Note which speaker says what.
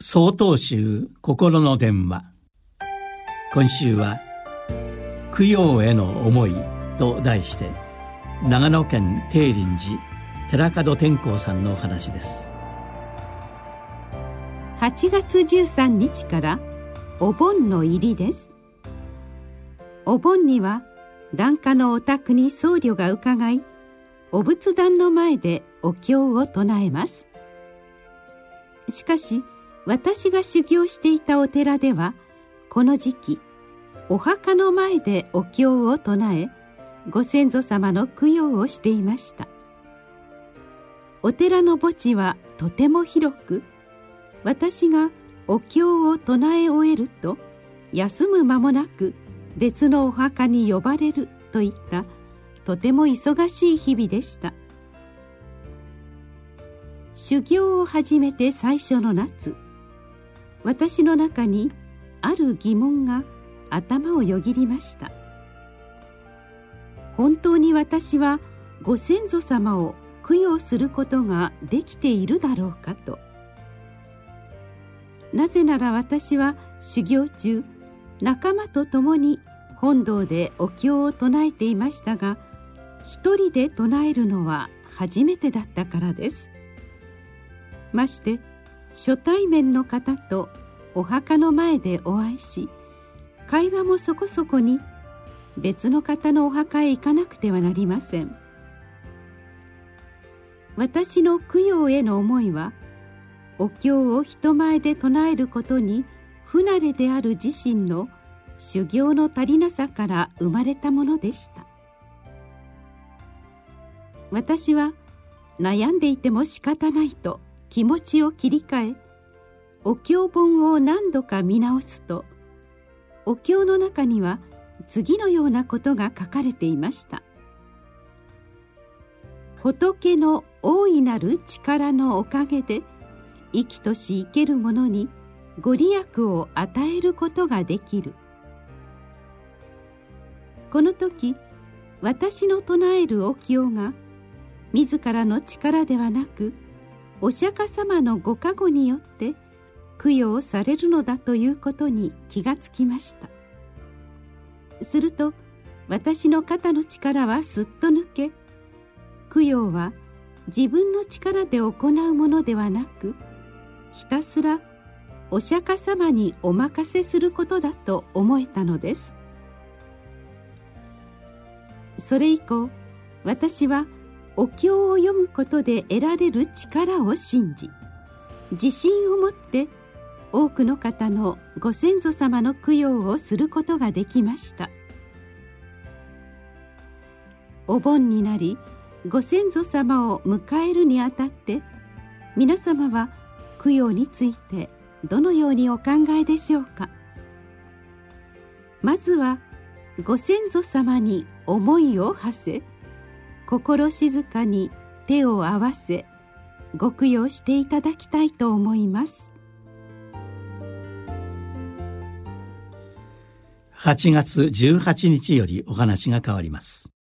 Speaker 1: 総統集心の電話。今週は「供養への思い」と題して長野県定林寺寺門天光さんのお話です。
Speaker 2: 8月13日からお盆の入りです。お盆には檀家のお宅に僧侶が伺いお仏壇の前でお経を唱えます。しかし私が修行していたお寺ではこの時期お墓の前でお経を唱えご先祖様の供養をしていました。お寺の墓地はとても広く私がお経を唱え終えると休む間もなく別のお墓に呼ばれるといったとても忙しい日々でした。修行を始めて最初の夏私の中にある疑問が頭をよぎりました。本当に私はご先祖様を供養することができているだろうかと。なぜなら私は修行中仲間と共に本堂でお経を唱えていましたが一人で唱えるのは初めてだったからです。まして初対面の方とお墓の前でお会いし会話もそこそこに別の方のお墓へ行かなくてはなりません。私の供養への思いはお経を人前で唱えることに不慣れである自身の修行の足りなさから生まれたものでした。私は悩んでいても仕方ないと気持ちを切り替えお経本を何度か見直すとお経の中には次のようなことが書かれていました。仏の大いなる力のおかげで生きとし生ける者にご利益を与えることができる。この時私の唱えるお経が自らの力ではなくお釈迦様のご加護によって供養されるのだということに気がつきました。すると私の肩の力はすっと抜け供養は自分の力で行うものではなくひたすらお釈迦様にお任せすることだと思えたのです。それ以降私はお経を読むことで得られる力を信じ自信を持って多くの方のご先祖様の供養をすることができました。お盆になりご先祖様を迎えるにあたって皆様は供養についてどのようにお考えでしょうか。まずはご先祖様に思いを馳せ心静かに手を合わせご供養していただきたいと思います。
Speaker 1: 8月18日よりお話が変わります。